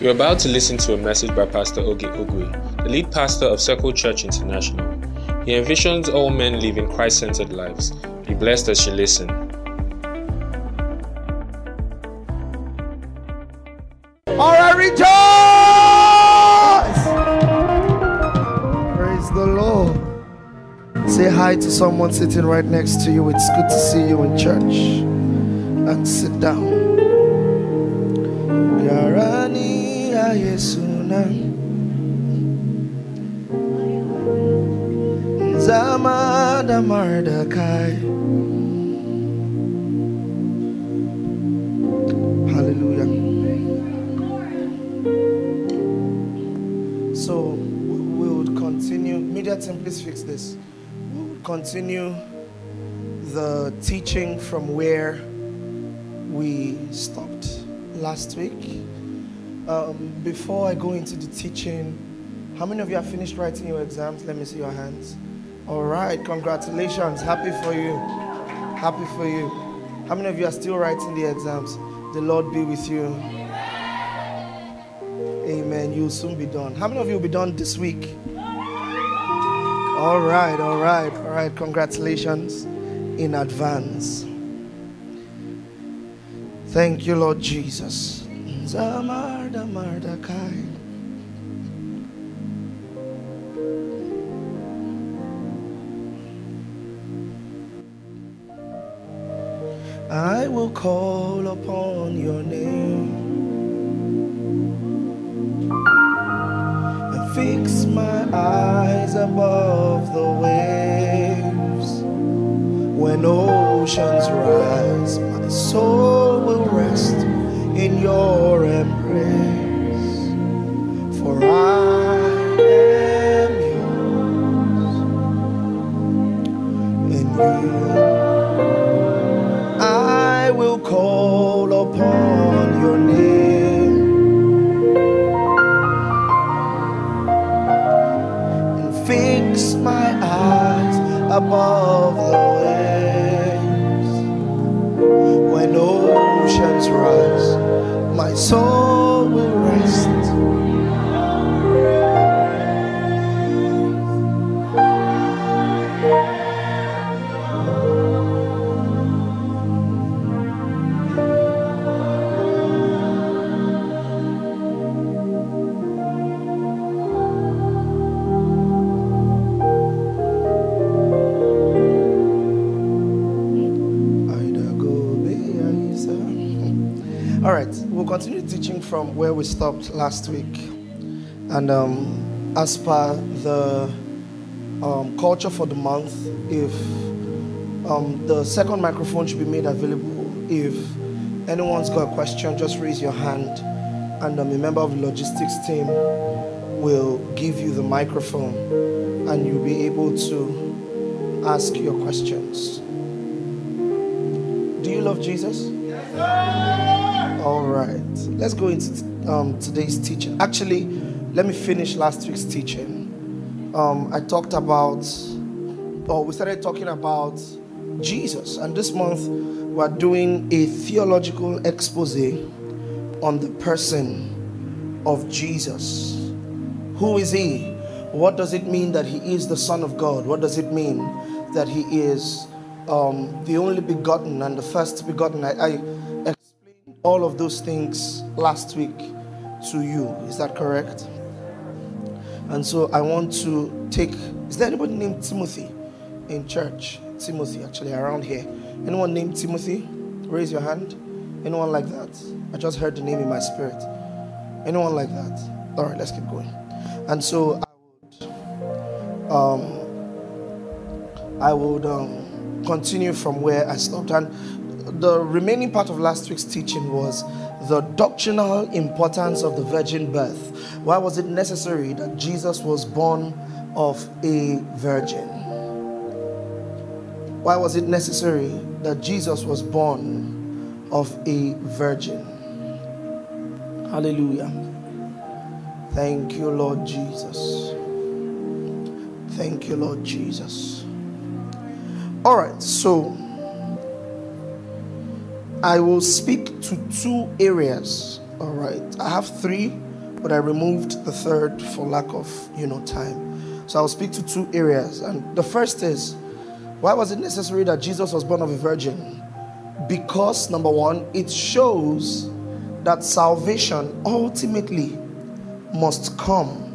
You're about to listen to a message by Pastor Oge Ogwe, the lead pastor of Circle Church International. He envisions all men living Christ centered lives. Be blessed as you listen. All right, rejoice! Praise the Lord. Say hi to someone sitting right next to you. It's good to see you in church. And sit down. Yarani ayesuna. Zamada Mardakai. Hallelujah. So we would continue. Media team, please fix this. We would continue the teaching from where we stopped last week. Um, before I go into the teaching, how many of you have finished writing your exams? Let me see your hands. All right, congratulations. Happy for you. Happy for you. How many of you are still writing the exams? The Lord be with you. Amen. You'll soon be done. How many of you will be done this week? All right, all right, all right. Congratulations in advance. Thank you, Lord Jesus. Zamarda Mardakai. I will call upon your name and fix my eyes above the waves. When oceans rise, my soul will rest in your above the waves. When oceans rise, my soul from where we stopped last week. And um, as per the um, culture for the month, if um, the second microphone should be made available, if anyone's got a question, just raise your hand, and um, a member of the logistics team will give you the microphone, and you'll be able to ask your questions. Do you love Jesus? All right, let's go into um, today's teaching. Actually, let me finish last week's teaching. Um, I talked about, or we started talking about Jesus, and this month we're doing a theological expose on the person of Jesus. Who is he? What does it mean that he is the Son of God? What does it mean that he is um, the only begotten and the first begotten? I, I all of those things last week to you. Is that correct? And so I want to take. Is there anybody named Timothy in church? Timothy, actually, around here. Anyone named Timothy? Raise your hand. Anyone like that? I just heard the name in my spirit. Anyone like that? All right, let's keep going. And so I would, um, I would um, continue from where I stopped. And the remaining part of last week's teaching was the doctrinal importance of the virgin birth. Why was it necessary that Jesus was born of a virgin? Why was it necessary that Jesus was born of a virgin? Hallelujah. Thank you, Lord Jesus. Thank you, Lord Jesus. All right, so I will speak to two areas. All right, I have three, but I removed the third for lack of, you know, time. So I'll speak to two areas. And the first is why was it necessary that Jesus was born of a virgin? Because, number one, it shows that salvation ultimately must come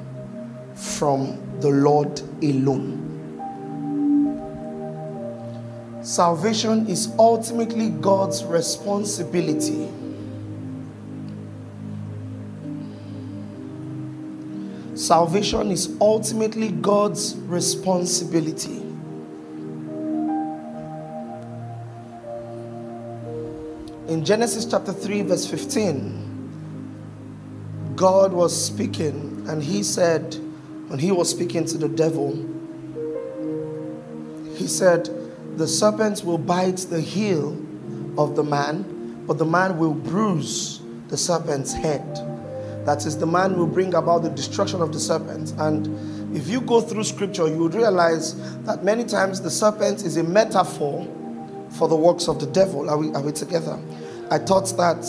from the Lord alone. Salvation is ultimately God's responsibility. Salvation is ultimately God's responsibility. In Genesis chapter 3, verse 15, God was speaking, and he said, when he was speaking to the devil, he said, The serpent will bite the heel of the man, but the man will bruise the serpent's head. That is, the man will bring about the destruction of the serpent. And if you go through scripture, you would realize that many times the serpent is a metaphor for the works of the devil. Are we, are we together? I taught that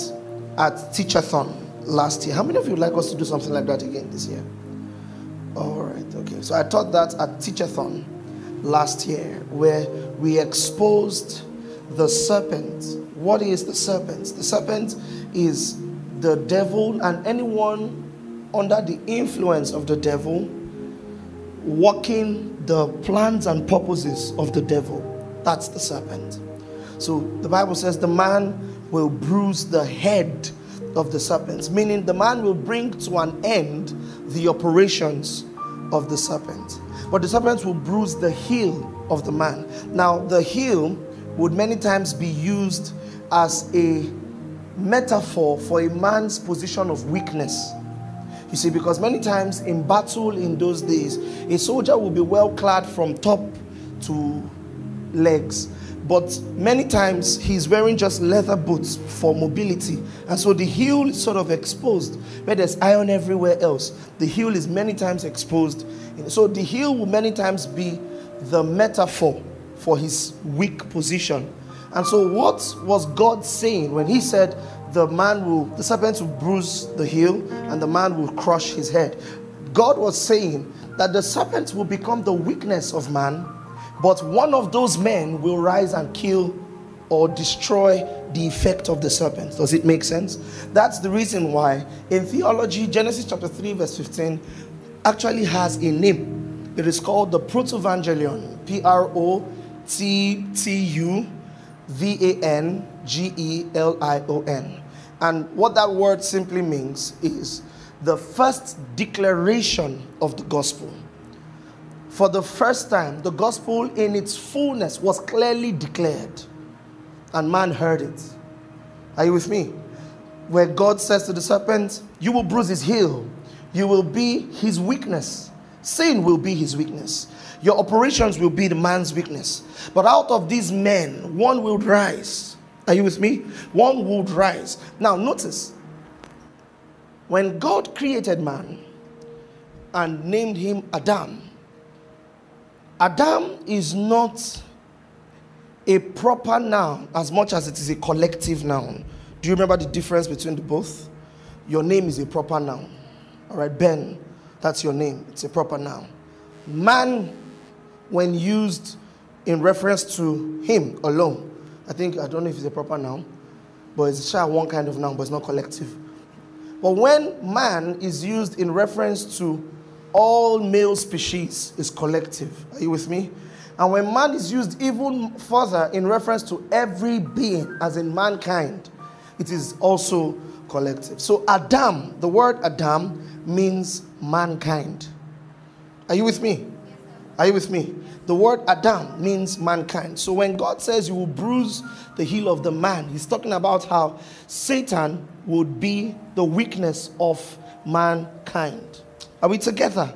at Teachathon last year. How many of you would like us to do something like that again this year? All right, okay. So I taught that at Teachathon last year where we exposed the serpent. What is the serpent? The serpent is the devil and anyone under the influence of the devil working the plans and purposes of the devil. That's the serpent. So the Bible says the man will bruise the head of the serpent, meaning the man will bring to an end the operations of the serpent. But the serpent will bruise the heel of the man. Now, the heel would many times be used as a metaphor for a man's position of weakness. You see, because many times in battle in those days, a soldier will be well clad from top to legs but many times he's wearing just leather boots for mobility. And so the heel is sort of exposed. Where there's iron everywhere else, the heel is many times exposed. So the heel will many times be the metaphor for his weak position. And so what was God saying when he said the man will, the serpent will bruise the heel and the man will crush his head? God was saying that the serpent will become the weakness of man but one of those men will rise and kill or destroy the effect of the serpent. Does it make sense? That's the reason why in theology, Genesis chapter 3, verse 15 actually has a name. It is called the Protevangelion. P R O T T U V A N G E L I O N. And what that word simply means is the first declaration of the gospel for the first time, the gospel in its fullness was clearly declared, and man heard it. Are you with me? Where God says to the serpent, You will bruise his heel, you will be his weakness. Sin will be his weakness. Your operations will be the man's weakness. But out of these men, one will rise. Are you with me? One would rise. Now, notice when God created man and named him Adam, Adam is not a proper noun as much as it is a collective noun. Do you remember the difference between the both? Your name is a proper noun. All right, Ben, that's your name. It's a proper noun. Man, when used in reference to him alone, I think, I don't know if it's a proper noun, but it's sure one kind of noun, but it's not collective. But when man is used in reference to all male species is collective. Are you with me? And when man is used even further in reference to every being, as in mankind, it is also collective. So, Adam, the word Adam means mankind. Are you with me? Are you with me? The word Adam means mankind. So, when God says you will bruise the heel of the man, he's talking about how Satan would be the weakness of mankind. Are we together?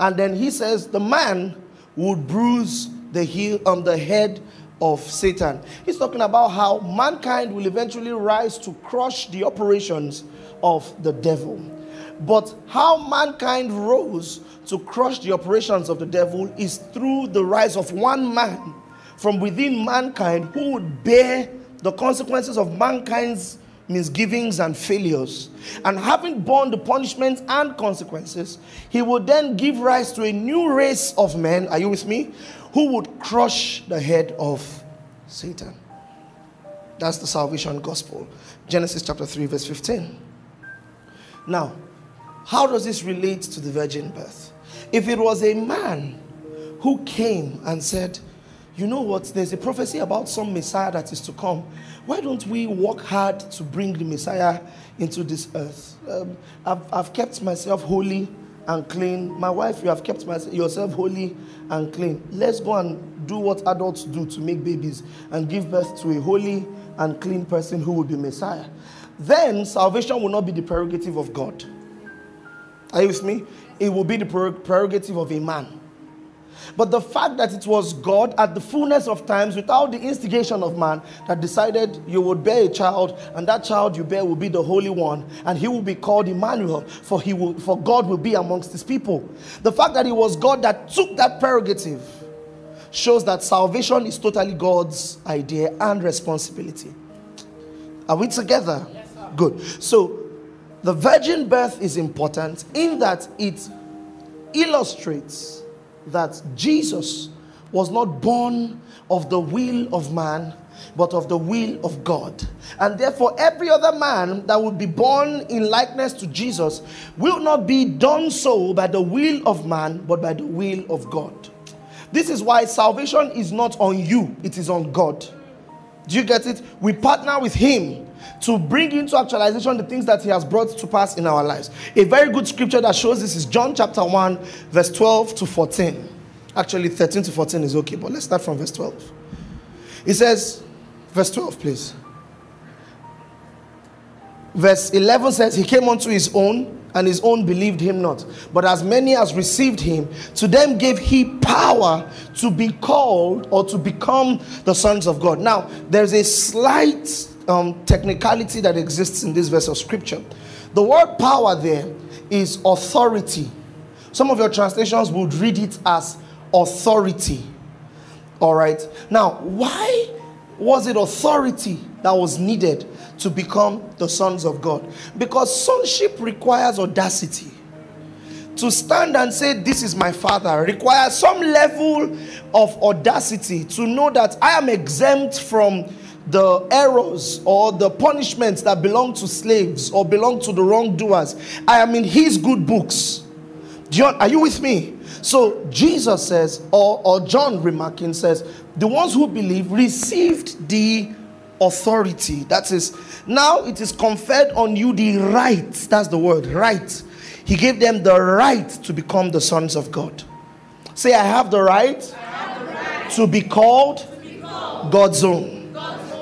And then he says the man would bruise the heel on um, the head of Satan. He's talking about how mankind will eventually rise to crush the operations of the devil. But how mankind rose to crush the operations of the devil is through the rise of one man from within mankind who would bear the consequences of mankind's misgivings and failures. And having borne the punishment and consequences, he would then give rise to a new race of men, are you with me? Who would crush the head of Satan. That's the salvation gospel. Genesis chapter 3, verse 15. Now, how does this relate to the virgin birth? If it was a man who came and said, you know what? There's a prophecy about some Messiah that is to come. Why don't we work hard to bring the Messiah into this earth? Um, I've, I've kept myself holy and clean. My wife, you have kept yourself holy and clean. Let's go and do what adults do to make babies and give birth to a holy and clean person who will be Messiah. Then salvation will not be the prerogative of God. Are you with me? It will be the prerogative of a man. But the fact that it was God at the fullness of times, without the instigation of man, that decided you would bear a child, and that child you bear will be the Holy One, and he will be called Emmanuel, for he will, for God will be amongst his people. The fact that it was God that took that prerogative shows that salvation is totally God's idea and responsibility. Are we together? Yes, Good. So the virgin birth is important in that it illustrates that Jesus was not born of the will of man, but of the will of God. And therefore, every other man that will be born in likeness to Jesus will not be done so by the will of man, but by the will of God. This is why salvation is not on you, it is on God. Do you get it? We partner with Him to bring into actualization the things that He has brought to pass in our lives. A very good scripture that shows this is John chapter 1, verse 12 to 14. Actually, 13 to 14 is okay, but let's start from verse 12. It says, verse 12, please. Verse 11 says, He came unto His own, and His own believed Him not. But as many as received Him, to them gave He power to be called or to become the sons of God. Now, there's a slight um, technicality that exists in this verse of scripture. The word power there is authority. Some of your translations would read it as authority. All right. Now, why was it authority that was needed to become the sons of God? Because sonship requires audacity. To stand and say, This is my father, requires some level of audacity to know that I am exempt from the errors or the punishments that belong to slaves or belong to the wrongdoers. I am in his good books. John, are you with me? So Jesus says, or, or John remarking says, the ones who believe received the authority. That is, now it is conferred on you the right. That's the word, right. He gave them the right to become the sons of God. Say, I have the right, have the right to, be to be called God's own.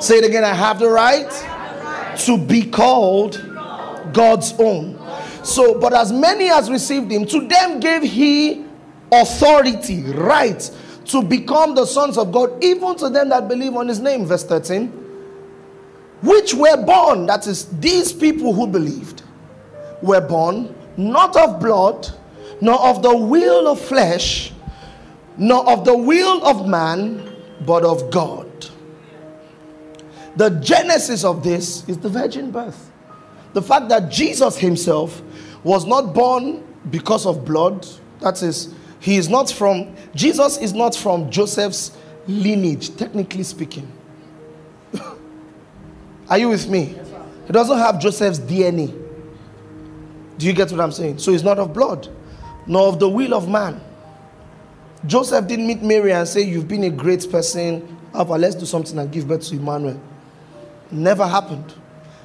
Say it again. I have the right, to be called God's own. So, but as many as received him, to them gave he authority, right, to become the sons of God, even to them that believe on his name. Verse 13. Which were born, that is, these people who believed, were born not of blood, nor of the will of flesh, nor of the will of man, but of God. The genesis of this is the virgin birth. The fact that Jesus himself was not born because of blood, that is, he is not from, Jesus is not from Joseph's lineage, technically speaking. Are you with me? He doesn't have Joseph's DNA. Do you get what I'm saying? So he's not of blood, nor of the will of man. Joseph didn't meet Mary and say, You've been a great person. Alpha, let's do something and give birth to Emmanuel. Never happened.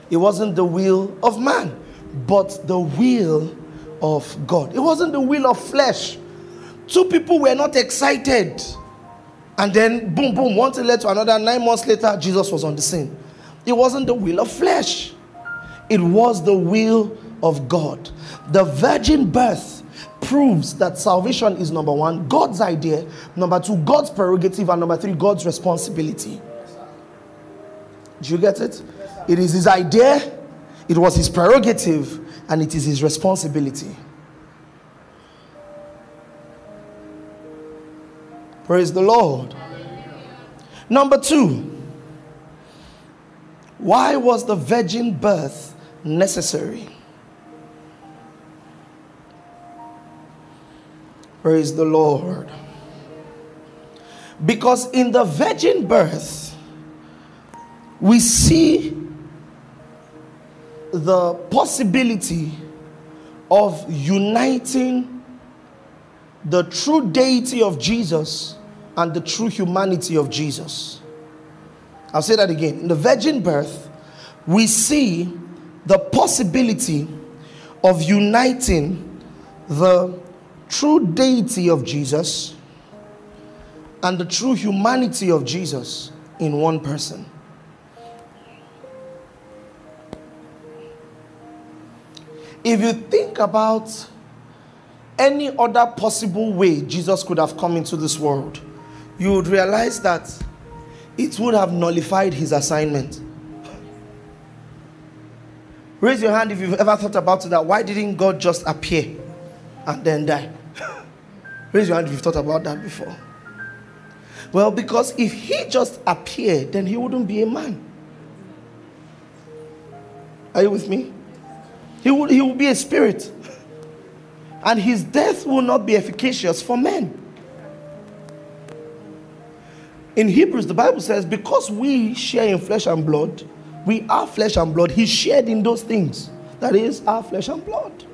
It wasn't the will of man, but the will of God. It wasn't the will of flesh. Two people were not excited. And then, boom, boom, one thing led to another. Nine months later, Jesus was on the scene. It wasn't the will of flesh, it was the will of God. The virgin birth proves that salvation is number one, God's idea, number two, God's prerogative, and number three, God's responsibility. Do you get it? It is his idea, it was his prerogative, and it is his responsibility. Praise the Lord. Number two, Why was the virgin birth necessary? Praise the Lord. Because in the virgin birth, we see the possibility of uniting the true deity of Jesus and the true humanity of Jesus. I'll say that again. In the virgin birth, we see the possibility of uniting the true deity of Jesus and the true humanity of Jesus in one person. If you think about any other possible way Jesus could have come into this world, you would realize that it would have nullified his assignment. Raise your hand if you've ever thought about that why didn't God just appear and then die? Raise your hand if you've thought about that before. Well, because if he just appeared, then he wouldn't be a man. Are you with me? He would, he would be a spirit. And his death will not be efficacious for men. In Hebrews, the Bible says, because we share in flesh and blood, we are flesh and blood. He shared in those things. That is our flesh and blood.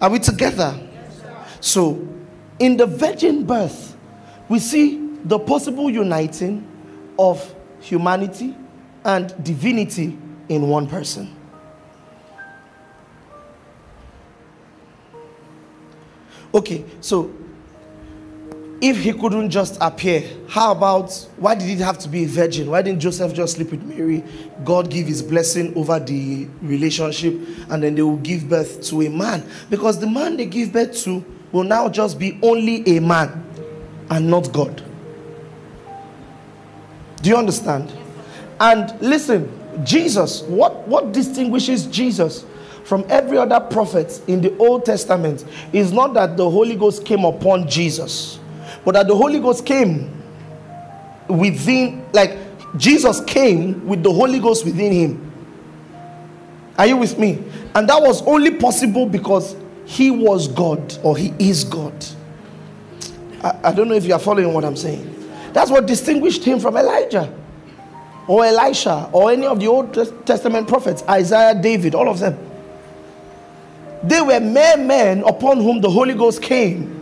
Are we together? So, in the virgin birth, we see the possible uniting of humanity and divinity in one person. Okay, so if he couldn't just appear, how about why did it have to be a virgin? Why didn't Joseph just sleep with Mary? God give his blessing over the relationship, and then they will give birth to a man. Because the man they give birth to will now just be only a man and not God. Do you understand? And listen, Jesus, what, what distinguishes Jesus from every other prophet in the Old Testament is not that the Holy Ghost came upon Jesus, but that the Holy Ghost came within, like Jesus came with the Holy Ghost within him. Are you with me? And that was only possible because he was God or he is God. I, I don't know if you are following what I'm saying. That's what distinguished him from Elijah or Elisha or any of the Old Testament prophets, Isaiah, David, all of them. They were mere men upon whom the Holy Ghost came.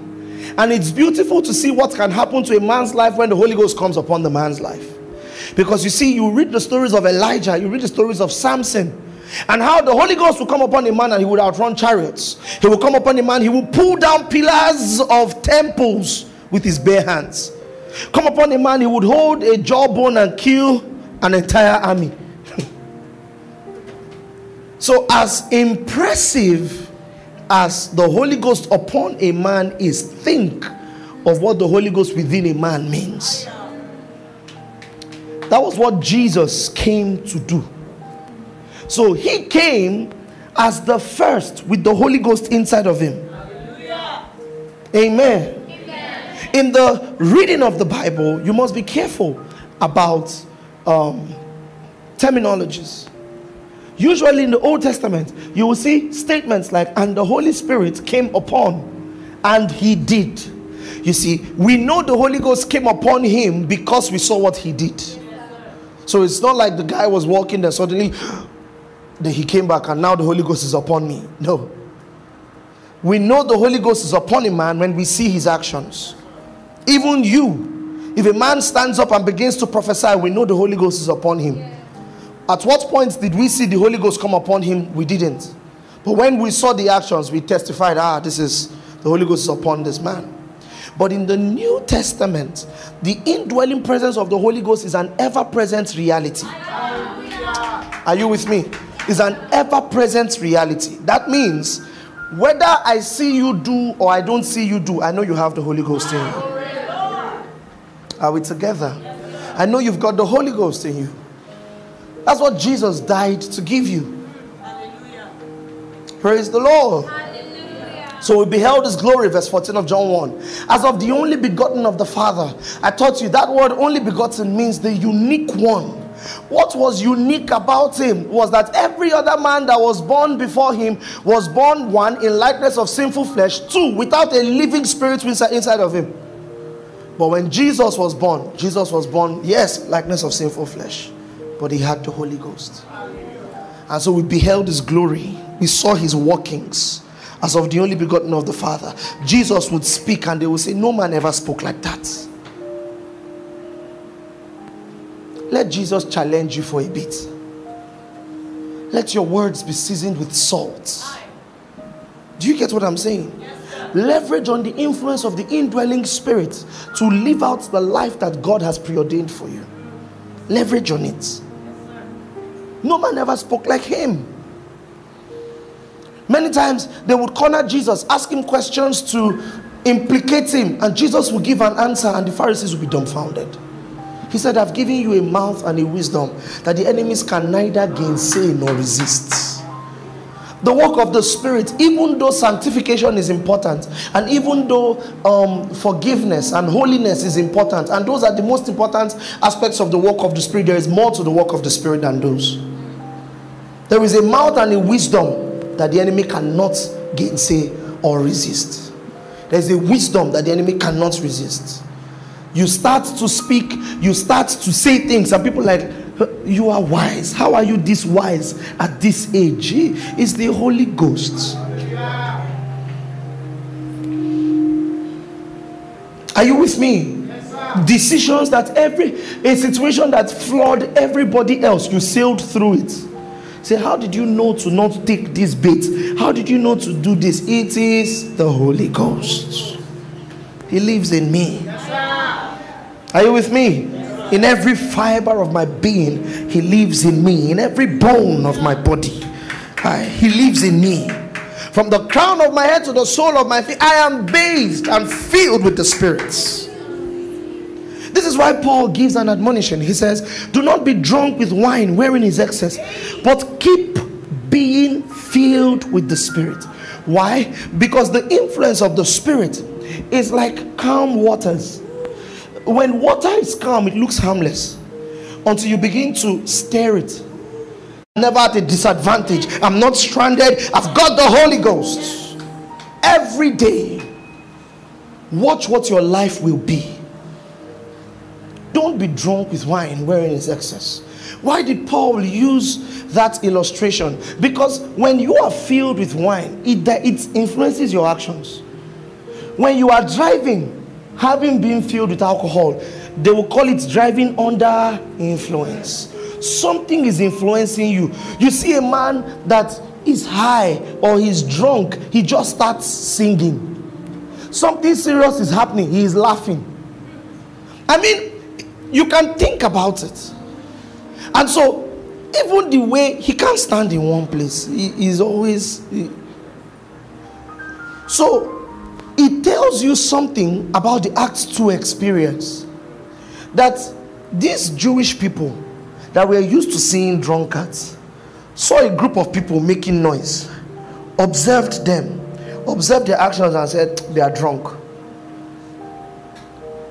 And it's beautiful to see what can happen to a man's life when the Holy Ghost comes upon the man's life. Because you see, you read the stories of Elijah, you read the stories of Samson, and how the Holy Ghost will come upon a man and he would outrun chariots. He will come upon a man, he will pull down pillars of temples with his bare hands. Come upon a man, he would hold a jawbone and kill an entire army. so, as impressive as the Holy Ghost upon a man is, think of what the Holy Ghost within a man means. That was what Jesus came to do. So he came as the first with the Holy Ghost inside of him. Amen. Amen. In the reading of the Bible, you must be careful about um, terminologies. Usually in the Old Testament, you will see statements like, and the Holy Spirit came upon, and he did. You see, we know the Holy Ghost came upon him because we saw what he did. So it's not like the guy was walking there suddenly, then he came back and now the Holy Ghost is upon me. No. We know the Holy Ghost is upon a man when we see his actions. Even you, if a man stands up and begins to prophesy, we know the Holy Ghost is upon him. At what point did we see the Holy Ghost come upon him? We didn't. But when we saw the actions, we testified, ah, this is the Holy Ghost is upon this man. But in the New Testament, the indwelling presence of the Holy Ghost is an ever present reality. Are you with me? Is an ever present reality. That means whether I see you do or I don't see you do, I know you have the Holy Ghost in you. Are we together? I know you've got the Holy Ghost in you. That's what Jesus died to give you. Hallelujah. Praise the Lord. Hallelujah. So we beheld his glory, verse 14 of John 1. As of the only begotten of the Father. I taught you that word only begotten means the unique one. What was unique about him was that every other man that was born before him was born one in likeness of sinful flesh, two without a living spirit inside of him. But when Jesus was born, Jesus was born, yes, likeness of sinful flesh, but he had the Holy Ghost. And so we beheld his glory, we saw his workings as of the only begotten of the Father. Jesus would speak, and they would say, No man ever spoke like that. Let Jesus challenge you for a bit. Let your words be seasoned with salt. Do you get what I'm saying? Leverage on the influence of the indwelling spirit to live out the life that God has preordained for you. Leverage on it. No man ever spoke like him. Many times they would corner Jesus, ask him questions to implicate him, and Jesus would give an answer, and the Pharisees would be dumbfounded. He said, I've given you a mouth and a wisdom that the enemies can neither gainsay nor resist. The work of the Spirit, even though sanctification is important, and even though um, forgiveness and holiness is important, and those are the most important aspects of the work of the Spirit, there is more to the work of the Spirit than those. There is a mouth and a wisdom that the enemy cannot gainsay or resist. There's a wisdom that the enemy cannot resist you start to speak, you start to say things, and people like, You are wise. How are you this wise at this age? It's the Holy Ghost. Are you with me? Decisions that every a situation that flawed everybody else, you sailed through it. Say, how did you know to not take this bait? How did you know to do this? It is the Holy Ghost. He lives in me. Are you with me? In every fiber of my being, He lives in me. In every bone of my body, He lives in me. From the crown of my head to the sole of my feet, I am bathed and filled with the spirits. This is why Paul gives an admonition. He says, Do not be drunk with wine wherein is excess, but keep being filled with the Spirit. Why? Because the influence of the Spirit is like calm waters when water is calm, it looks harmless until you begin to stir it. Never at a disadvantage. I'm not stranded. I've got the Holy Ghost. Every day, watch what your life will be. Don't be drunk with wine wherein is excess. Why did Paul use that illustration? Because when you are filled with wine, it, it influences your actions. When you are driving, having been filled with alcohol, they will call it driving under influence. Something is influencing you. You see a man that is high or he's drunk, he just starts singing. Something serious is happening, he is laughing. I mean, you can think about it. And so, even the way he can't stand in one place, he is always. He, so, it tells you something about the Acts 2 experience. That these Jewish people that were used to seeing drunkards saw a group of people making noise, observed them, observed their actions, and said, They are drunk.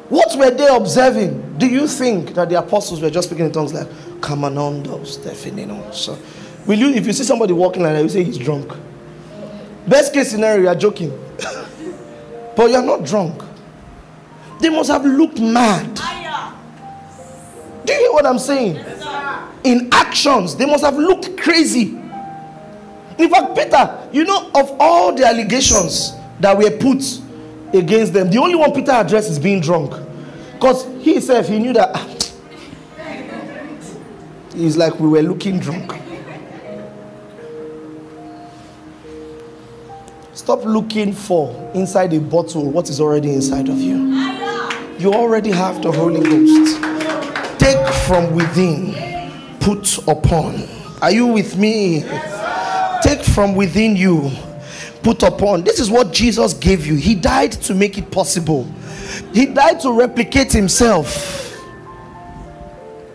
What were they observing? Do you think that the apostles were just speaking in tongues like, Kamanondo, Stephanino? So, will you, if you see somebody walking like that, you say he's drunk. Best case scenario, you are joking. but you're not drunk. They must have looked mad. Do you hear what I'm saying? In actions, they must have looked crazy. In fact, Peter, you know, of all the allegations that were put against them, the only one Peter addressed is being drunk. Because he himself, he knew that ah, he's like, we were looking drunk. Stop looking for inside a bottle what is already inside of you. You already have the Holy Ghost. Take from within, put upon. Are you with me? Take from within you, put upon. This is what Jesus gave you. He died to make it possible, He died to replicate Himself.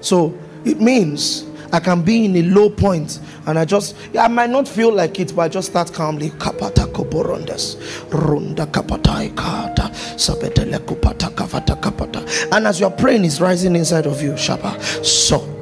So it means I can be in a low point and I just, I might not feel like it, but I just start calmly. Kapata koborondes, runda kapatai kata, sabetele kupata kavata kapata. And as you're praying, it's rising inside of you. Shaba, sota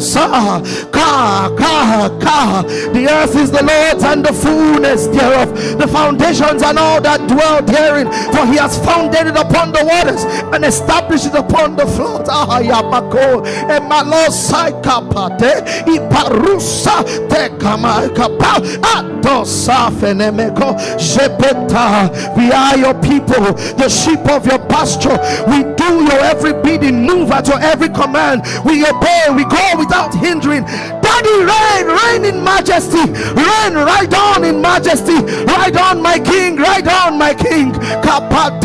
sa ka ka ka. The earth is the Lord's and the fullness thereof. The foundations and all that dwell therein. For he has founded it upon the waters and established it upon the floods ah yabako emalosai kapate iparusa te kamakapa adosa jepeta we are your people the sheep of your pasture. We do your every bidding move at your every command. We obey we go without hindering. Daddy reign reign in majesty. Reign right on in majesty. Right on my king right on my king. Kepa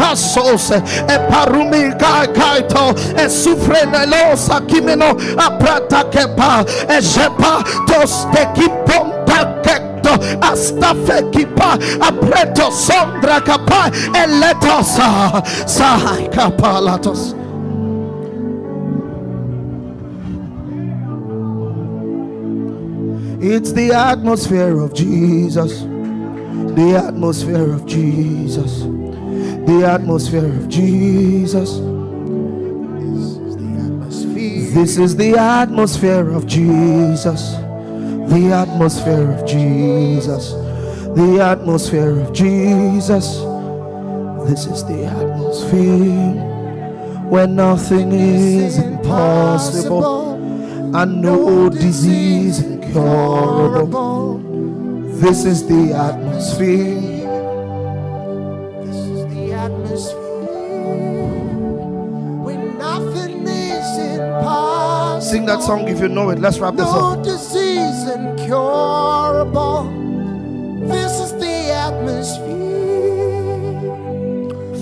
tos te kipom kipa apreto kapalatos It's the atmosphere of Jesus. The atmosphere of Jesus. The atmosphere of Jesus. This is the atmosphere of Jesus. The atmosphere of Jesus. The atmosphere of Jesus. This is the atmosphere where nothing is impossible and no disease incurable. This is the atmosphere. This is the atmosphere nothing is impossible. Sing that song if you know it. Let's wrap this up. Incurable. This is the atmosphere.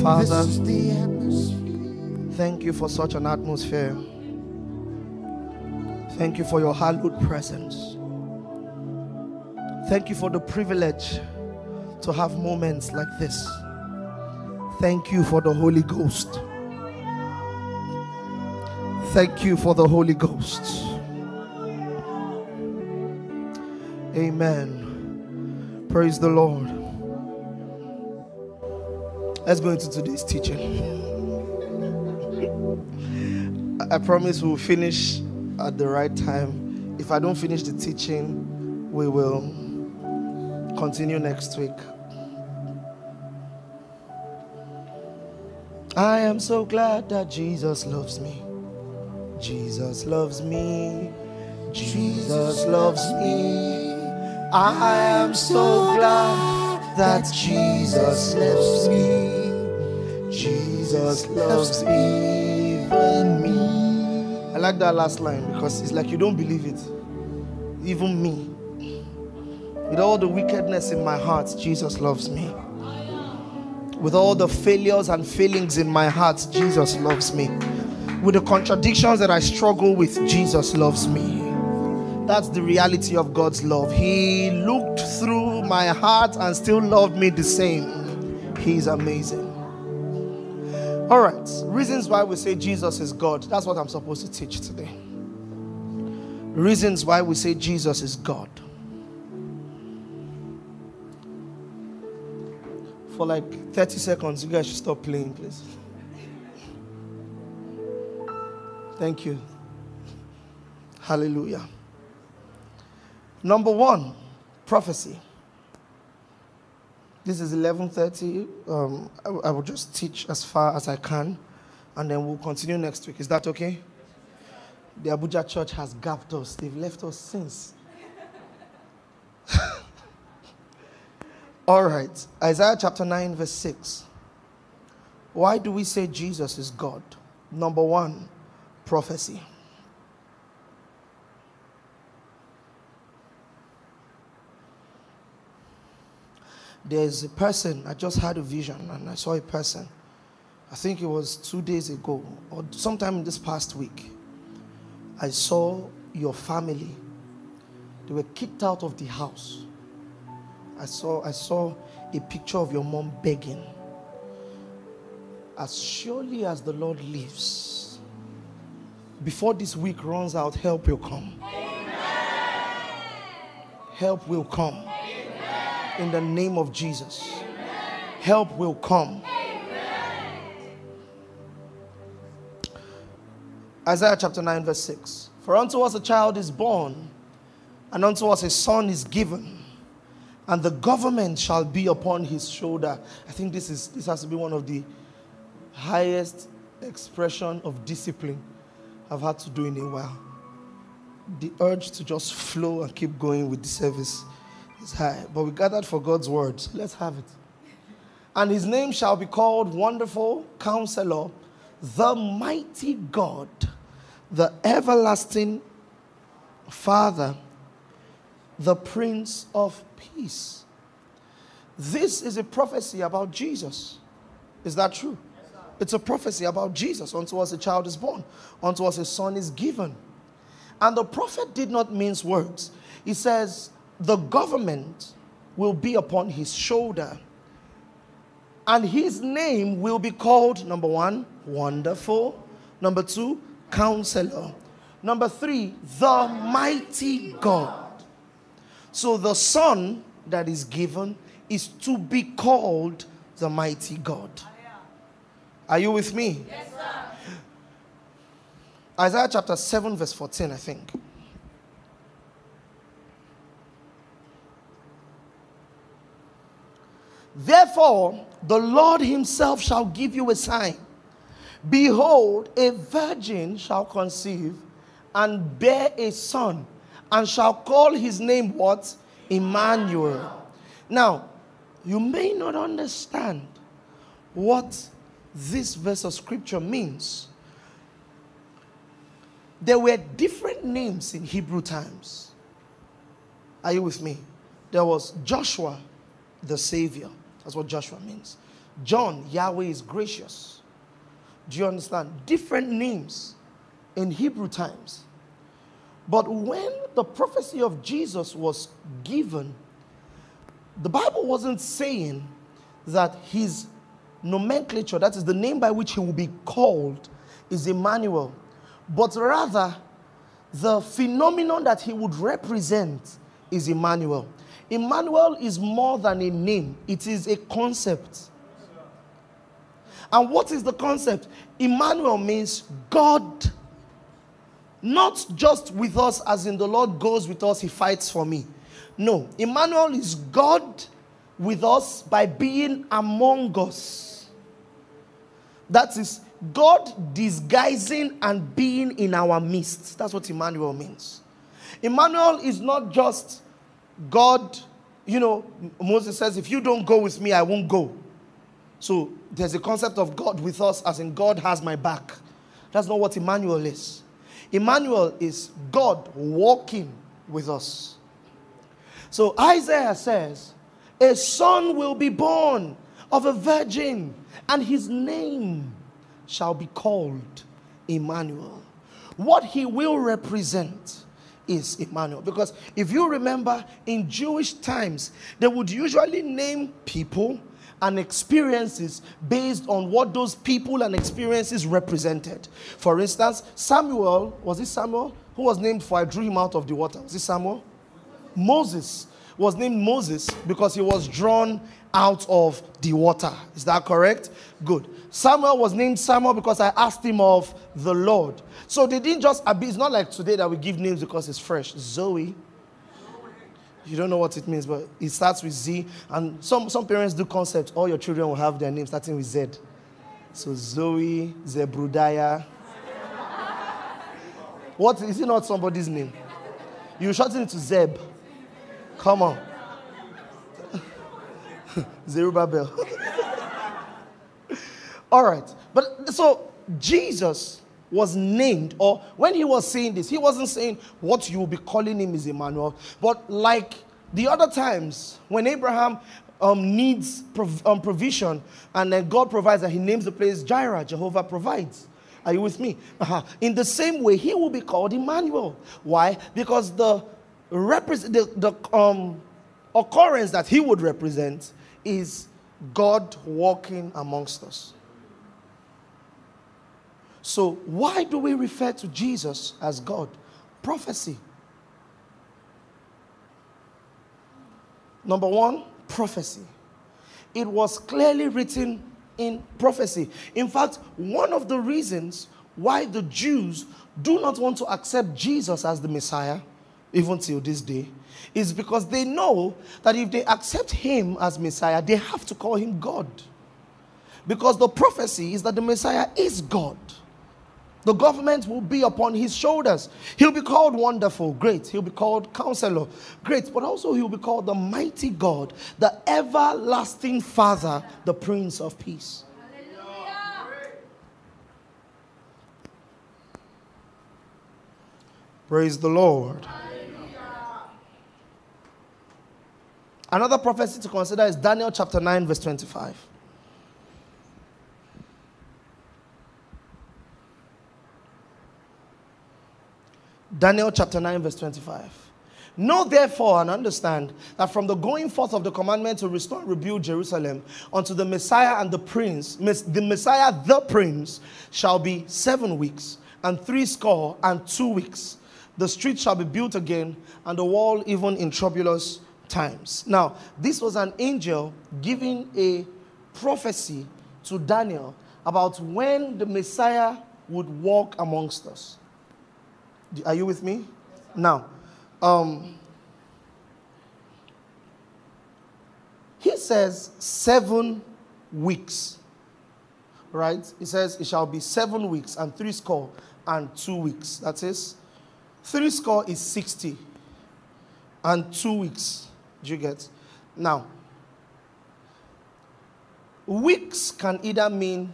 Father, This is the atmosphere. thank you for such an atmosphere. Thank you for your hallowed presence. Thank you for the privilege to have moments like this. Thank you for the Holy Ghost. Thank you for the Holy Ghost. Amen. Praise the Lord. Let's go into today's teaching. I promise we'll finish at the right time. If I don't finish the teaching, we will continue next week. I am so glad that Jesus loves me. Jesus loves me. Jesus loves me. I am so glad that Jesus loves me. Jesus loves even me. I like that last line because it's like you don't believe it. Even me. With all the wickedness in my heart, Jesus loves me. With all the failures and failings in my heart, Jesus loves me. With the contradictions that I struggle with, Jesus loves me. That's the reality of God's love. He looked through my heart and still loved me the same. He's amazing. All right, reasons why we say Jesus is God. That's what I'm supposed to teach today. Reasons why we say Jesus is God. For like 30 seconds, you guys should stop playing, please. Thank you. Hallelujah. Number one, prophecy. This is 11:30. Um, I, I will just teach as far as I can, and then we'll continue next week. Is that okay? The Abuja church has gapped us. They've left us since. All right. Isaiah chapter 9, verse 6. Why do we say Jesus is God? Number one, prophecy. There's a person, I just had a vision and I saw a person. I think it was two days ago or sometime in this past week. I saw your family. They were kicked out of the house. I saw I saw a picture of your mom begging. As surely as the Lord lives, before this week runs out, help will come. Help will come. In the name of Jesus. Help will come. Isaiah chapter 9, verse 6. For unto us a child is born, and unto us a son is given, and the government shall be upon his shoulder. I think this is this has to be one of the highest expression of discipline I've had to do in a while. The urge to just flow and keep going with the service high. But we gathered for God's word. So let's have it. And his name shall be called Wonderful Counselor, the Mighty God, the Everlasting Father, the Prince of Peace. This is a prophecy about Jesus. Is that true? It's a prophecy about Jesus. Unto us a child is born, unto us a son is given. And the prophet did not mince words. He says, The government will be upon his shoulder, and his name will be called number one, Wonderful, number two, Counselor, number three, the Mighty God. So the son that is given is to be called the Mighty God. Are you with me? Yes, sir. Isaiah chapter 7, verse 14, I think. Therefore, the Lord himself shall give you a sign. Behold, a virgin shall conceive and bear a son, and shall call his name what? Emmanuel. Now, you may not understand what this verse of scripture means. There were different names in Hebrew times. Are you with me? There was Joshua, the Savior. That's what Joshua means. John, Yahweh is gracious. Do you understand? Different names in Hebrew times. But when the prophecy of Jesus was given, the Bible wasn't saying that his nomenclature, that is the name by which he will be called, is Emmanuel, but rather the phenomenon that he would represent is Emmanuel. Emmanuel is more than a name, it is a concept. And what is the concept? Emmanuel means God, not just with us, as in the Lord goes with us, he fights for me. No, Emmanuel is God with us by being among us. That is God disguising and being in our midst. That's what Emmanuel means. Emmanuel is not just God, you know, Moses says, if you don't go with me, I won't go. So there's a concept of God with us, as in God has my back. That's not what Emmanuel is. Emmanuel is God walking with us. So Isaiah says, A son will be born of a virgin, and his name shall be called Emmanuel. What he will represent is Emmanuel. Because if you remember, in Jewish times, they would usually name people and experiences based on what those people and experiences represented. For instance, Samuel, was it Samuel? Who was named for I drew him out of the water? Was it Samuel? Moses was named Moses because he was drawn out of the water. Is that correct? Good. Samuel was named Samuel because I asked him of the Lord. So they didn't just, it's not like today that we give names because it's fresh. Zoe. You don't know what it means, but it starts with Z. And some, some parents do concepts. All your children will have their names starting with Z. So Zoe, Zebrudaya. What is it not somebody's name? You shorten it to Zeb. Come on. Zerubbabel. All right. But so Jesus was named, or when he was saying this, he wasn't saying what you will be calling him is Emmanuel, but like the other times when Abraham um, needs prov- um, provision and then God provides and he names the place Jireh, Jehovah provides. Are you with me? Uh-huh. In the same way, he will be called Emmanuel. Why? Because the, repre- the, the um, occurrence that he would represent is God walking amongst us. So, why do we refer to Jesus as God? Prophecy. Number one, prophecy. It was clearly written in prophecy. In fact, one of the reasons why the Jews do not want to accept Jesus as the Messiah, even till this day, is because they know that if they accept him as Messiah, they have to call him God. Because the prophecy is that the Messiah is God. The government will be upon his shoulders. He'll be called Wonderful, great. He'll be called Counselor, great. But also, he'll be called the Mighty God, the Everlasting Father, the Prince of Peace. Praise the Lord. Another prophecy to consider is Daniel chapter 9, verse 25. Daniel chapter 9, verse 25. Know therefore and understand that from the going forth of the commandment to restore and rebuild Jerusalem unto the Messiah and the Prince, the Messiah the Prince, shall be seven weeks, and three score and two weeks. The street shall be built again, and the wall even in troublous times. Now, this was an angel giving a prophecy to Daniel about when the Messiah would walk amongst us. Are you with me? Now, um, he says seven weeks, right? He says it shall be seven weeks and three score and two weeks. That is, three score is 60 and two weeks. Do you get? Now, weeks can either mean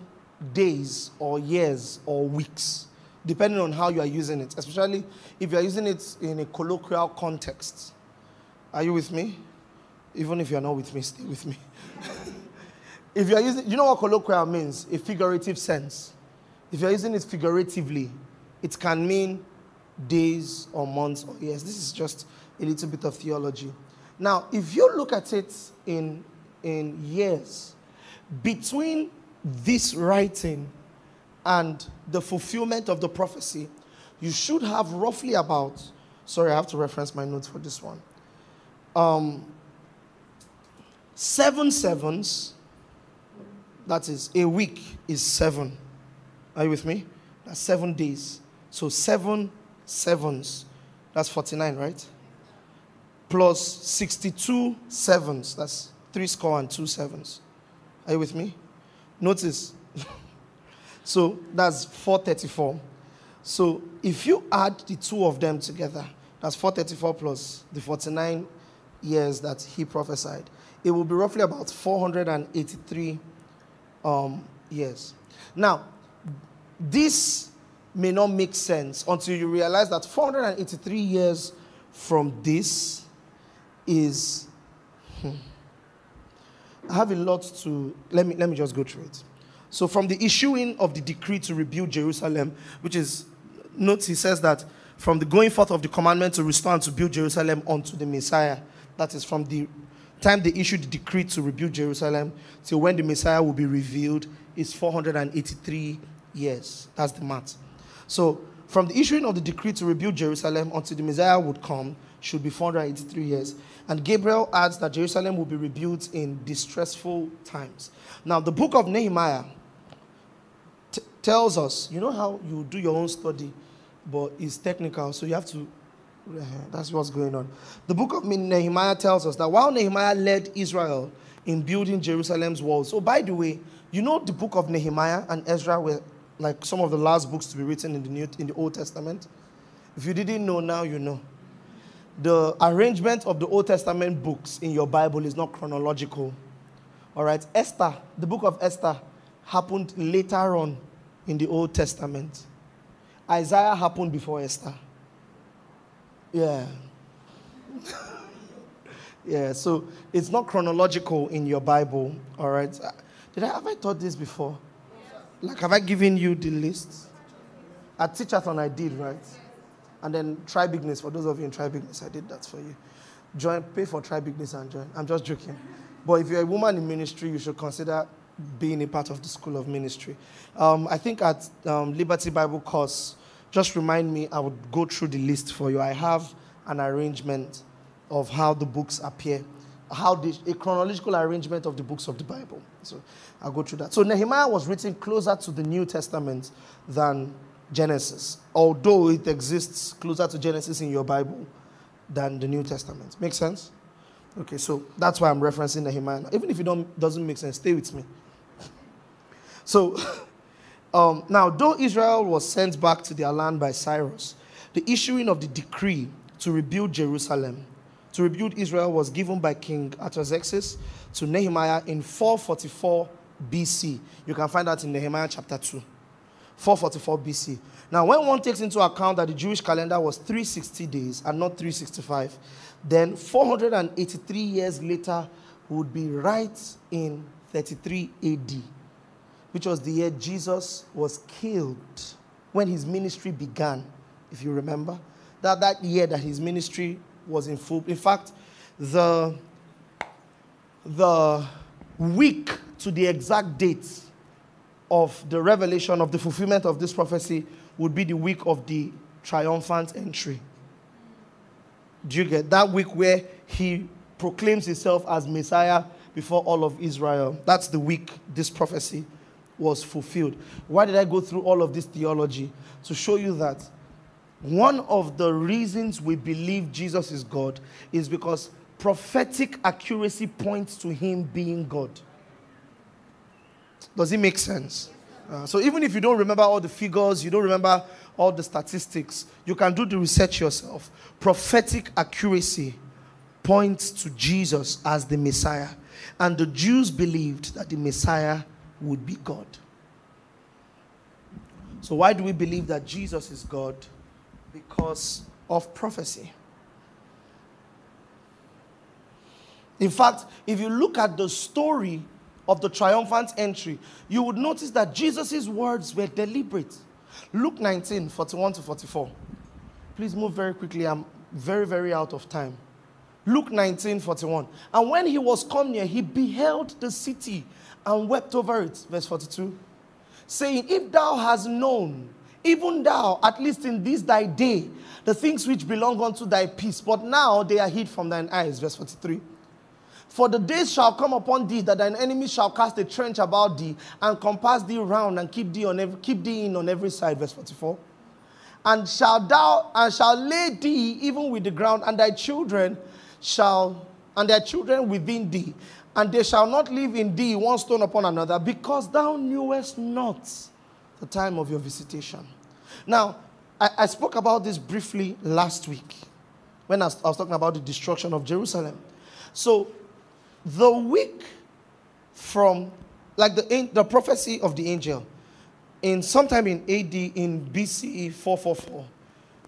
days or years or weeks depending on how you are using it, especially if you are using it in a colloquial context. Are you with me? Even if you are not with me, stay with me. if you are using, you know what colloquial means? A figurative sense. If you are using it figuratively, it can mean days or months or years. This is just a little bit of theology. Now, if you look at it in, in years, between this writing and the fulfillment of the prophecy, you should have roughly about, sorry, I have to reference my notes for this one. Um, seven sevens, that is, a week is seven. Are you with me? That's seven days. So seven sevens, that's 49, right? Plus 62 sevens, that's three score and two sevens. Are you with me? Notice so that's 434. So if you add the two of them together, that's 434 plus the 49 years that he prophesied, it will be roughly about 483 um, years. Now, this may not make sense until you realize that 483 years from this is. Hmm, I have a lot to. Let me, let me just go through it. So, from the issuing of the decree to rebuild Jerusalem, which is, note he says that from the going forth of the commandment to restore and to build Jerusalem unto the Messiah, that is from the time they issued the decree to rebuild Jerusalem till when the Messiah will be revealed, is 483 years. That's the math. So, from the issuing of the decree to rebuild Jerusalem until the Messiah would come, should be 483 years. And Gabriel adds that Jerusalem will be rebuilt in distressful times. Now, the book of Nehemiah t- tells us, you know how you do your own study, but it's technical, so you have to. Uh, that's what's going on. The book of Nehemiah tells us that while Nehemiah led Israel in building Jerusalem's walls. So, by the way, you know the book of Nehemiah and Ezra were like some of the last books to be written in the New in the Old Testament. If you didn't know, now you know. The arrangement of the Old Testament books in your Bible is not chronological. All right, Esther, the book of Esther happened later on in the Old Testament. Isaiah happened before Esther. Yeah. yeah, so it's not chronological in your Bible. All right. Did I have I taught this before? Like, have I given you the list? At Teachathon, I did, right? And then try bigness. For those of you in try bigness, I did that for you. Join, pay for try bigness and join. I'm just joking. But if you're a woman in ministry, you should consider being a part of the school of ministry. Um, I think at um, Liberty Bible course, just remind me, I would go through the list for you. I have an arrangement of how the books appear how the a chronological arrangement of the books of the Bible. So I'll go through that. So Nehemiah was written closer to the New Testament than Genesis, although it exists closer to Genesis in your Bible than the New Testament. Make sense? Okay, so that's why I'm referencing Nehemiah. Even if it don't, doesn't make sense, stay with me. So um, now, though Israel was sent back to their land by Cyrus, the issuing of the decree to rebuild Jerusalem, to rebuild Israel, was given by King Artaxerxes to Nehemiah in 444 BC. You can find that in Nehemiah chapter 2. 444 BC. Now, when one takes into account that the Jewish calendar was 360 days and not 365, then 483 years later would be right in 33 AD, which was the year Jesus was killed when his ministry began, if you remember. That, that year that his ministry was in full. In fact, the, the week to the exact date of the revelation of the fulfillment of this prophecy would be the week of the triumphant entry. Do you get that week where he proclaims himself as Messiah before all of Israel? That's the week this prophecy was fulfilled. Why did I go through all of this theology? To show you that one of the reasons we believe Jesus is God is because prophetic accuracy points to him being God. Does it make sense? Uh, so even if you don't remember all the figures, you don't remember all the statistics, you can do the research yourself. Prophetic accuracy points to Jesus as the Messiah. And the Jews believed that the Messiah would be God. So, why do we believe that Jesus is God? Because of prophecy. In fact, if you look at the story of the triumphant entry, you would notice that Jesus' words were deliberate. Luke 19, 41 to 44. Please move very quickly. I'm very, very out of time. Luke 19, 41. And when he was come near, he beheld the city and wept over it. Verse 42. Saying, If thou hast known, even thou, at least in this thy day, the things which belong unto thy peace, but now they are hid from thine eyes. Verse 43. For the days shall come upon thee that thine enemies shall cast a trench about thee and compass thee round and keep thee on keep thee in on every side. Verse 44. And shall thou and shall lay thee even with the ground, and thy children shall and their children within thee, and they shall not live in thee one stone upon another, because thou knewest not the time of your visitation. Now, I, I spoke about this briefly last week when I was, I was talking about the destruction of Jerusalem. So the week from like the, the prophecy of the angel. In sometime in AD in BCE 444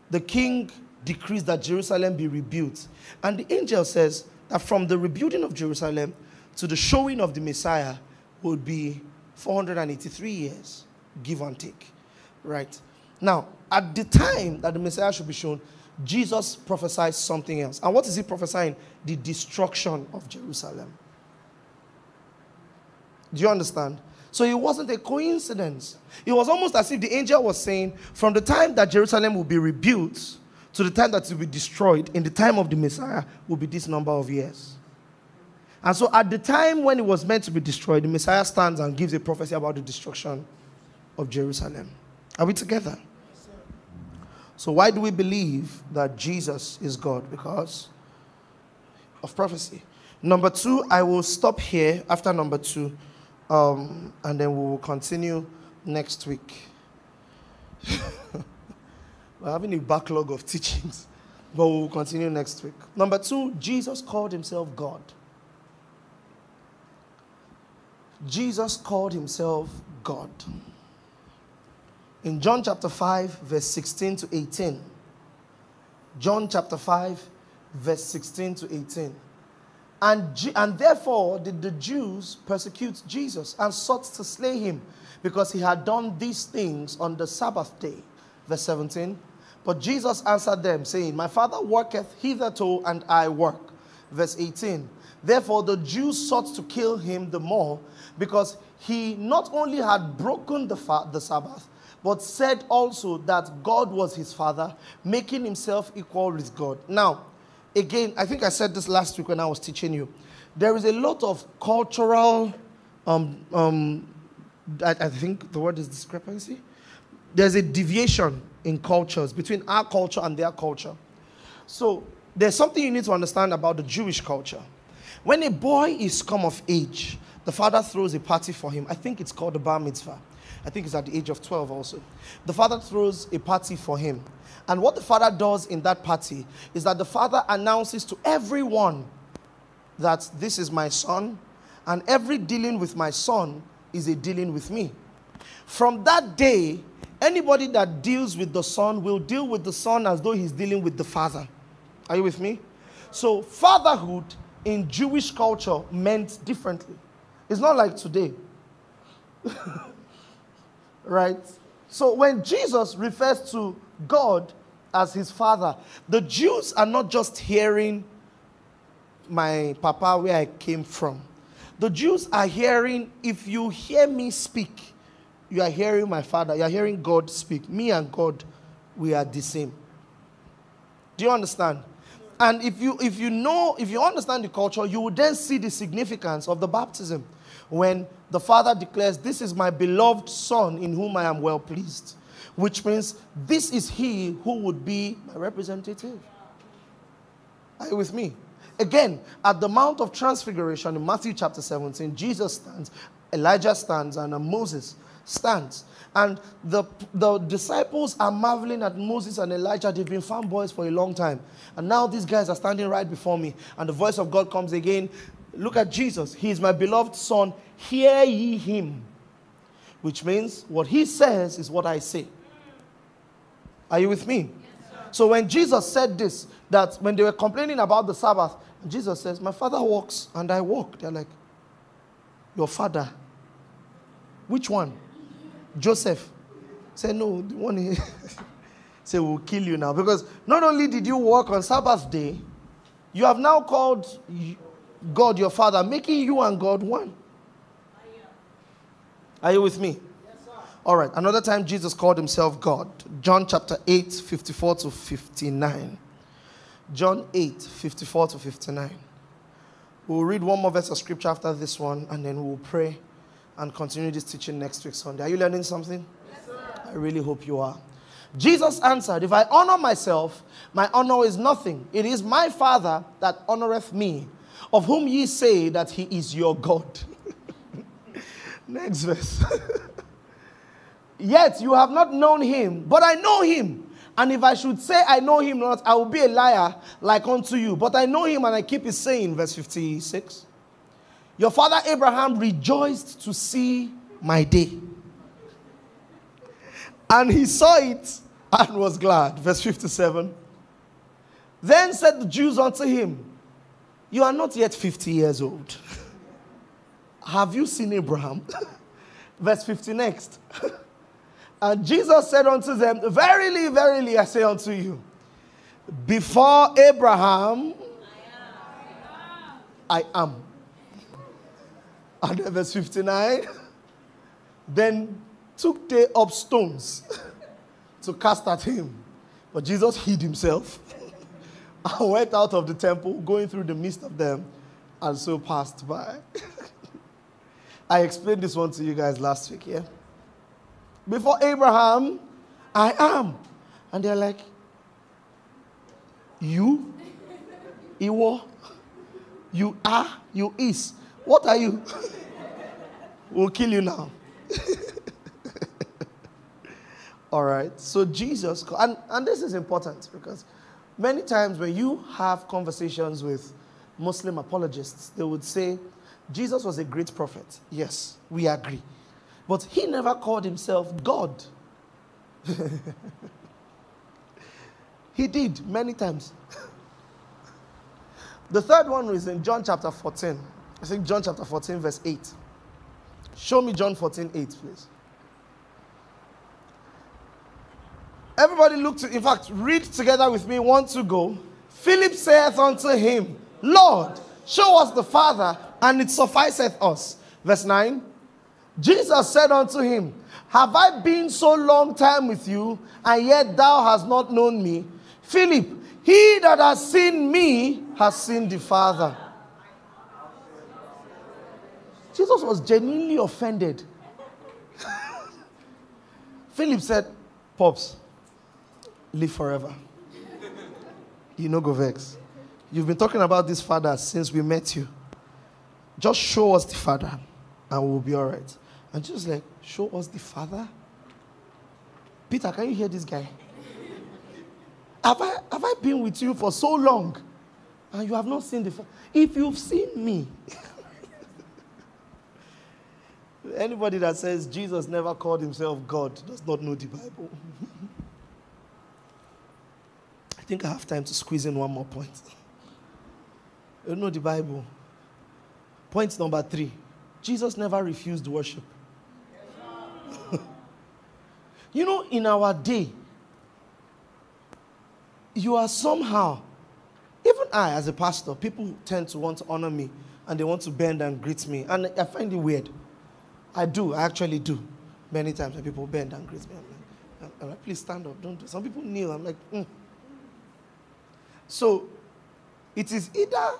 the king decrees that Jerusalem be rebuilt. And the angel says that from the rebuilding of Jerusalem to the showing of the Messiah would be 483 years give and take. Right. Now at the time that the Messiah should be shown Jesus prophesies something else. And what is he prophesying? The destruction of Jerusalem. Do you understand? So it wasn't a coincidence. It was almost as if the angel was saying, from the time that Jerusalem will be rebuilt to the time that it will be destroyed, in the time of the Messiah, will be this number of years. And so at the time when it was meant to be destroyed, the Messiah stands and gives a prophecy about the destruction of Jerusalem. Are we together? So, why do we believe that Jesus is God? Because of prophecy. Number two, I will stop here after number two, um, and then we will continue next week. We're having a backlog of teachings, but we will continue next week. Number two, Jesus called himself God. Jesus called himself God in John chapter 5, verse 16 to 18. John chapter 5, verse 16 to 18. And, and therefore did the Jews persecute Jesus and sought to slay him because he had done these things on the Sabbath day. Verse 17. But Jesus answered them, saying, My Father worketh hitherto, and I work. Verse 18. Therefore the Jews sought to kill him the more because he not only had broken the, the Sabbath, but said also that God was his father, making himself equal with God. Now, again, I think I said this last week when I was teaching you. there is a lot of cultural, um, um, I, I think the word is discrepancy. There's a deviation in cultures between our culture and their culture. So there's something you need to understand about the Jewish culture. When a boy is come of age, the father throws a party for him. I think it's called the bar mitzvah. I think he's at the age of 12 also. The father throws a party for him. And what the father does in that party is that the father announces to everyone that this is my son, and every dealing with my son is a dealing with me. From that day, anybody that deals with the son will deal with the son as though he's dealing with the father. Are you with me? So, fatherhood in Jewish culture meant differently. It's not like today. right? So, when Jesus refers to God as his father, the Jews are not just hearing my papa where I came from. The Jews are hearing, if you hear me speak, you are hearing my father, you are hearing God speak. Me and God, we are the same. Do you understand? And if you if you know, if you understand the culture, you will then see the significance of the baptism when the father declares, This is my beloved son in whom I am well pleased. Which means this is he who would be my representative. Are you with me? Again, at the Mount of Transfiguration in Matthew chapter 17, Jesus stands, Elijah stands, and Moses stands. And the, the disciples are marveling at Moses and Elijah. They've been fanboys for a long time. And now these guys are standing right before me. And the voice of God comes again. Look at Jesus. He is my beloved son. Hear ye him. Which means what he says is what I say. Are you with me? so when Jesus said this, that when they were complaining about the Sabbath, Jesus says, My father walks and I walk. They're like, Your father? Which one? Joseph. Say, No, the one he say, We'll kill you now. Because not only did you walk on Sabbath day, you have now called God your father, making you and God one. Are you with me? Yes, sir. All right, another time Jesus called himself God. John chapter 8, 54 to 59. John 8, 54 to 59. We'll read one more verse of scripture after this one, and then we'll pray and continue this teaching next week Sunday. Are you learning something? Yes, sir. I really hope you are. Jesus answered, If I honor myself, my honor is nothing. It is my Father that honoreth me, of whom ye say that he is your God. next verse. Yet you have not known him, but I know him. And if I should say I know him not, I will be a liar like unto you. But I know him and I keep his saying, verse 56. Your father Abraham rejoiced to see my day. And he saw it and was glad. Verse 57. Then said the Jews unto him, You are not yet 50 years old. Have you seen Abraham? Verse 50 next. And Jesus said unto them, Verily, verily, I say unto you, before Abraham, I am. And verse 59, then took they up stones to cast at him. But Jesus hid himself and went out of the temple, going through the midst of them, and so passed by. I explained this one to you guys last week, yeah? Before Abraham, I am. And they're like, You? Iwo? You are? You is? What are you? we'll kill you now. All right. So Jesus, and, and this is important because many times when you have conversations with Muslim apologists, they would say, Jesus was a great prophet. Yes, we agree. But he never called himself God. he did many times. the third one is in John chapter 14. I think John chapter 14, verse 8. Show me John 14, 8, please. Everybody look to, in fact, read together with me. One to go. Philip saith unto him, Lord, show us the Father, and it sufficeth us. Verse 9. Jesus said unto him, Have I been so long time with you, and yet thou hast not known me? Philip, he that has seen me has seen the Father. Jesus was genuinely offended. Philip said, Pops, live forever. You know, go vex. You've been talking about this father since we met you. Just show us the father and we'll be all right. And just like, show us the father? Peter, can you hear this guy? Have I, have I been with you for so long and you have not seen the father? If you've seen me, anybody that says Jesus never called himself God does not know the Bible. Think I have time to squeeze in one more point. You know the Bible. Point number three Jesus never refused worship. you know, in our day, you are somehow, even I as a pastor, people tend to want to honor me and they want to bend and greet me. And I find it weird. I do, I actually do. Many times when people bend and greet me, I'm like, I'm like please stand up, don't do Some people kneel, I'm like, mm. So it is either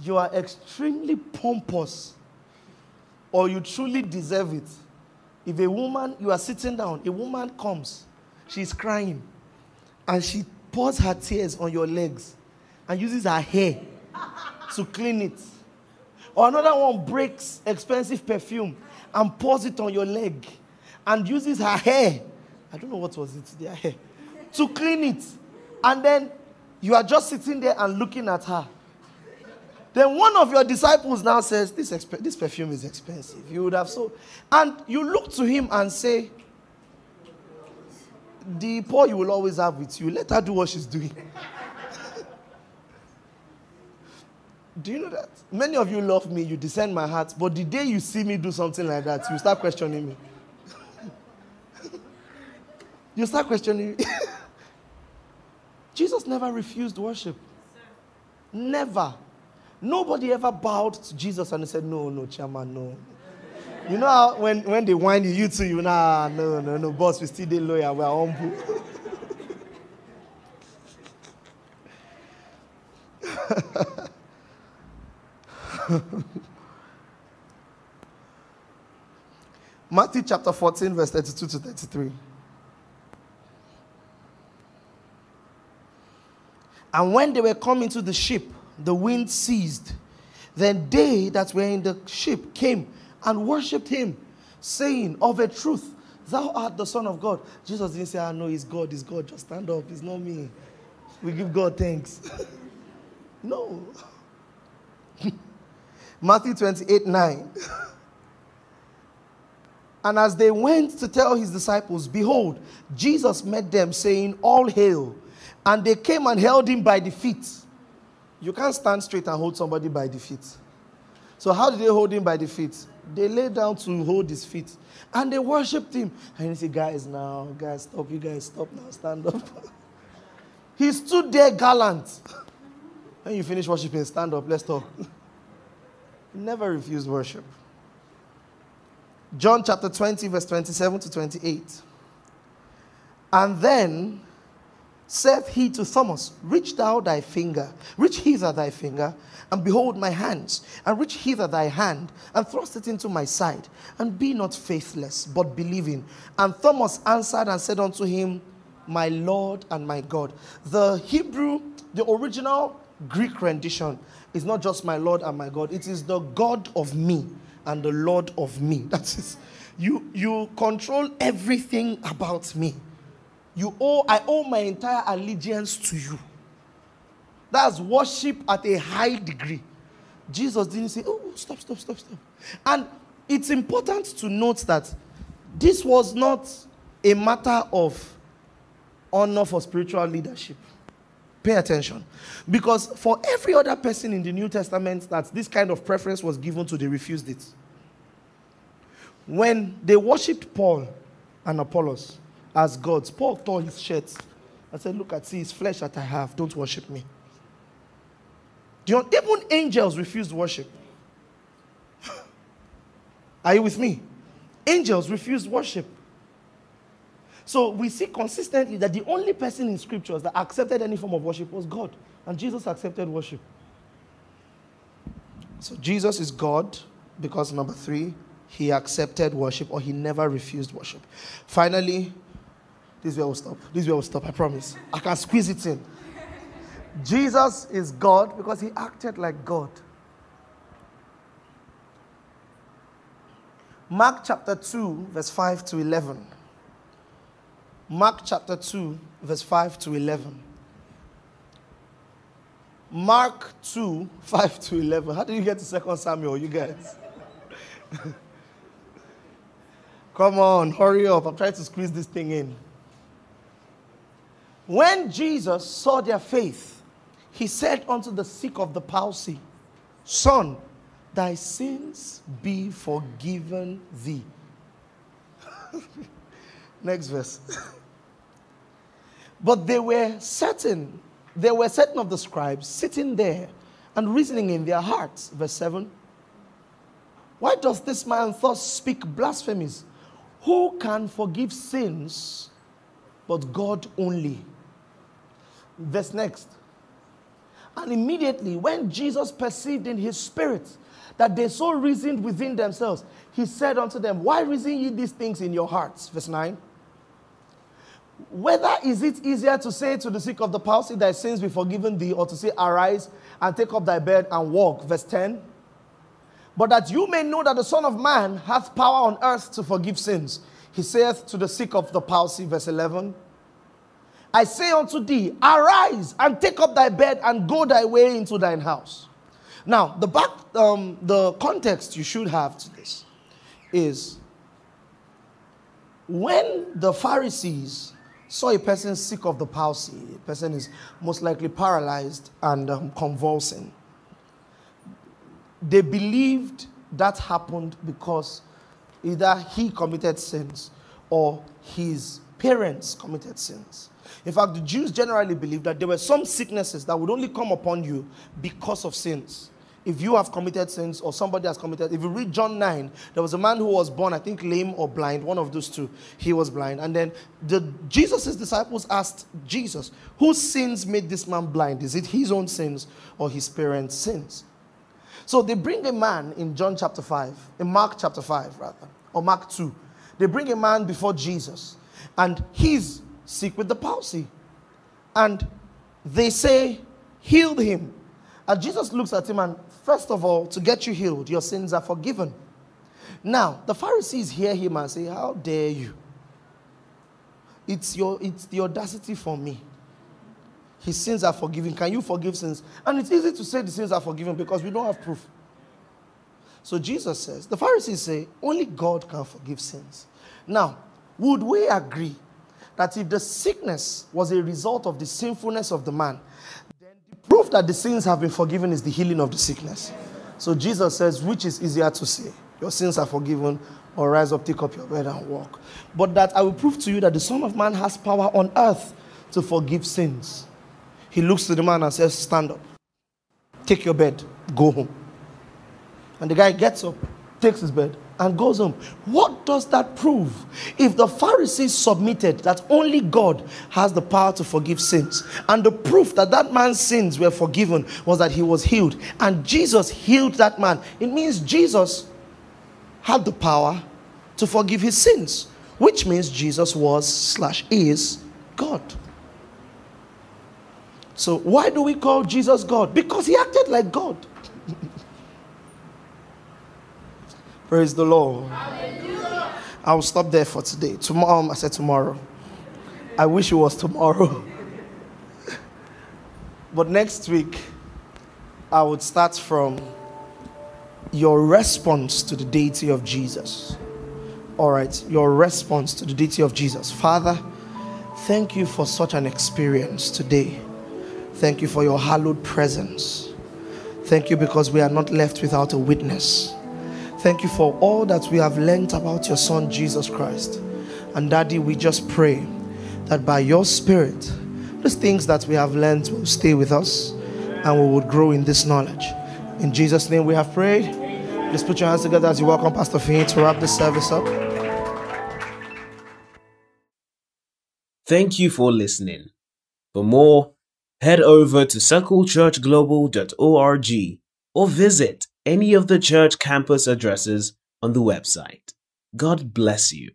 you are extremely pompous or you truly deserve it. If a woman, you are sitting down, a woman comes, she's crying, and she pours her tears on your legs and uses her hair to clean it. Or another one breaks expensive perfume and pours it on your leg and uses her hair. I don't know what was it, their hair, to clean it. And then you are just sitting there and looking at her. Then one of your disciples now says, this, exp- this perfume is expensive. You would have so. And you look to him and say, The poor you will always have with you. Let her do what she's doing. do you know that? Many of you love me, you descend my heart, but the day you see me do something like that, you start questioning me. you start questioning me. Jesus never refused worship. Never. Nobody ever bowed to Jesus and said, No, no, chairman, no. You know how when, when they whine you, you too, you nah, no, no, no, boss, we still the lawyer, we're humble. Matthew chapter 14, verse 32 to 33. And when they were coming to the ship, the wind ceased. Then they that were in the ship came and worshipped him, saying, Of a truth, thou art the Son of God. Jesus didn't say, I ah, know it's God, it's God. Just stand up, it's not me. We give God thanks. no. Matthew 28 9. and as they went to tell his disciples, behold, Jesus met them, saying, All hail. And they came and held him by the feet. You can't stand straight and hold somebody by the feet. So, how did they hold him by the feet? They lay down to hold his feet and they worshiped him. And he said, Guys, now, guys, stop. You guys, stop now. Stand up. he stood there gallant. When you finish worshiping, stand up. Let's talk. he never refused worship. John chapter 20, verse 27 to 28. And then saith he to Thomas, Reach thou thy finger, reach hither thy finger, and behold my hands, and reach hither thy hand, and thrust it into my side, and be not faithless, but believing. And Thomas answered and said unto him, My Lord and my God. The Hebrew, the original Greek rendition is not just my Lord and my God, it is the God of me and the Lord of me. That is, you, you control everything about me. You owe, I owe my entire allegiance to you. That's worship at a high degree. Jesus didn't say, Oh, stop, stop, stop, stop. And it's important to note that this was not a matter of honor for spiritual leadership. Pay attention. Because for every other person in the New Testament that this kind of preference was given to, they refused it. When they worshipped Paul and Apollos, as gods. Paul tore his shirt and said, Look at see his flesh that I have. Don't worship me. You, even angels refused worship. Are you with me? Angels refused worship. So we see consistently that the only person in scriptures that accepted any form of worship was God. And Jesus accepted worship. So Jesus is God, because number three, he accepted worship or he never refused worship. Finally, this is where we'll stop. This is where we'll stop, I promise. I can squeeze it in. Jesus is God because he acted like God. Mark chapter 2, verse 5 to 11. Mark chapter 2, verse 5 to 11. Mark 2, 5 to 11. How did you get to 2 Samuel, you guys? Come on, hurry up. I'm trying to squeeze this thing in. When Jesus saw their faith, he said unto the sick of the palsy, Son, thy sins be forgiven thee. Next verse. but they were certain, there were certain of the scribes sitting there and reasoning in their hearts. Verse 7. Why does this man thus speak blasphemies? Who can forgive sins but God only? Verse next. And immediately, when Jesus perceived in his spirit that they so reasoned within themselves, he said unto them, Why reason ye these things in your hearts? Verse 9. Whether is it easier to say to the sick of the palsy, Thy sins be forgiven thee, or to say, Arise and take up thy bed and walk? Verse 10. But that you may know that the Son of Man hath power on earth to forgive sins. He saith to the sick of the palsy, verse 11. I say unto thee, arise and take up thy bed and go thy way into thine house. Now, the back, um, the context you should have to this is when the Pharisees saw a person sick of the palsy, a person is most likely paralyzed and um, convulsing, they believed that happened because either he committed sins or his parents committed sins. In fact, the Jews generally believed that there were some sicknesses that would only come upon you because of sins. If you have committed sins or somebody has committed, if you read John 9, there was a man who was born, I think, lame or blind, one of those two. He was blind. And then the Jesus' disciples asked Jesus, Whose sins made this man blind? Is it his own sins or his parents' sins? So they bring a man in John chapter 5, in Mark chapter 5, rather, or Mark 2. They bring a man before Jesus, and he's sick with the palsy. And they say, healed him. And Jesus looks at him and, first of all, to get you healed, your sins are forgiven. Now, the Pharisees hear him and say, How dare you? It's, your, it's the audacity for me. His sins are forgiven. Can you forgive sins? And it's easy to say the sins are forgiven because we don't have proof. So Jesus says, the Pharisees say, only God can forgive sins. Now, would we agree that if the sickness was a result of the sinfulness of the man, then the proof that the sins have been forgiven is the healing of the sickness? So Jesus says, which is easier to say? Your sins are forgiven, or rise up, take up your bed and walk. But that I will prove to you that the Son of Man has power on earth to forgive sins. He looks to the man and says, Stand up, take your bed, go home. And the guy gets up, takes his bed, and goes home. What does that prove? If the Pharisees submitted that only God has the power to forgive sins, and the proof that that man's sins were forgiven was that he was healed, and Jesus healed that man, it means Jesus had the power to forgive his sins, which means Jesus was slash is God. So, why do we call Jesus God? Because he acted like God. Praise the Lord. I will stop there for today. Tomorrow, um, I said tomorrow. I wish it was tomorrow. but next week, I would start from your response to the deity of Jesus. All right, your response to the deity of Jesus. Father, thank you for such an experience today. Thank you for your hallowed presence. Thank you because we are not left without a witness. Thank you for all that we have learned about your Son, Jesus Christ. And Daddy, we just pray that by your Spirit, these things that we have learned will stay with us and we will grow in this knowledge. In Jesus' name we have prayed. Let's put your hands together as you welcome Pastor Finn to wrap this service up. Thank you for listening. For more, head over to circlechurchglobal.org or visit any of the church campus addresses on the website. God bless you.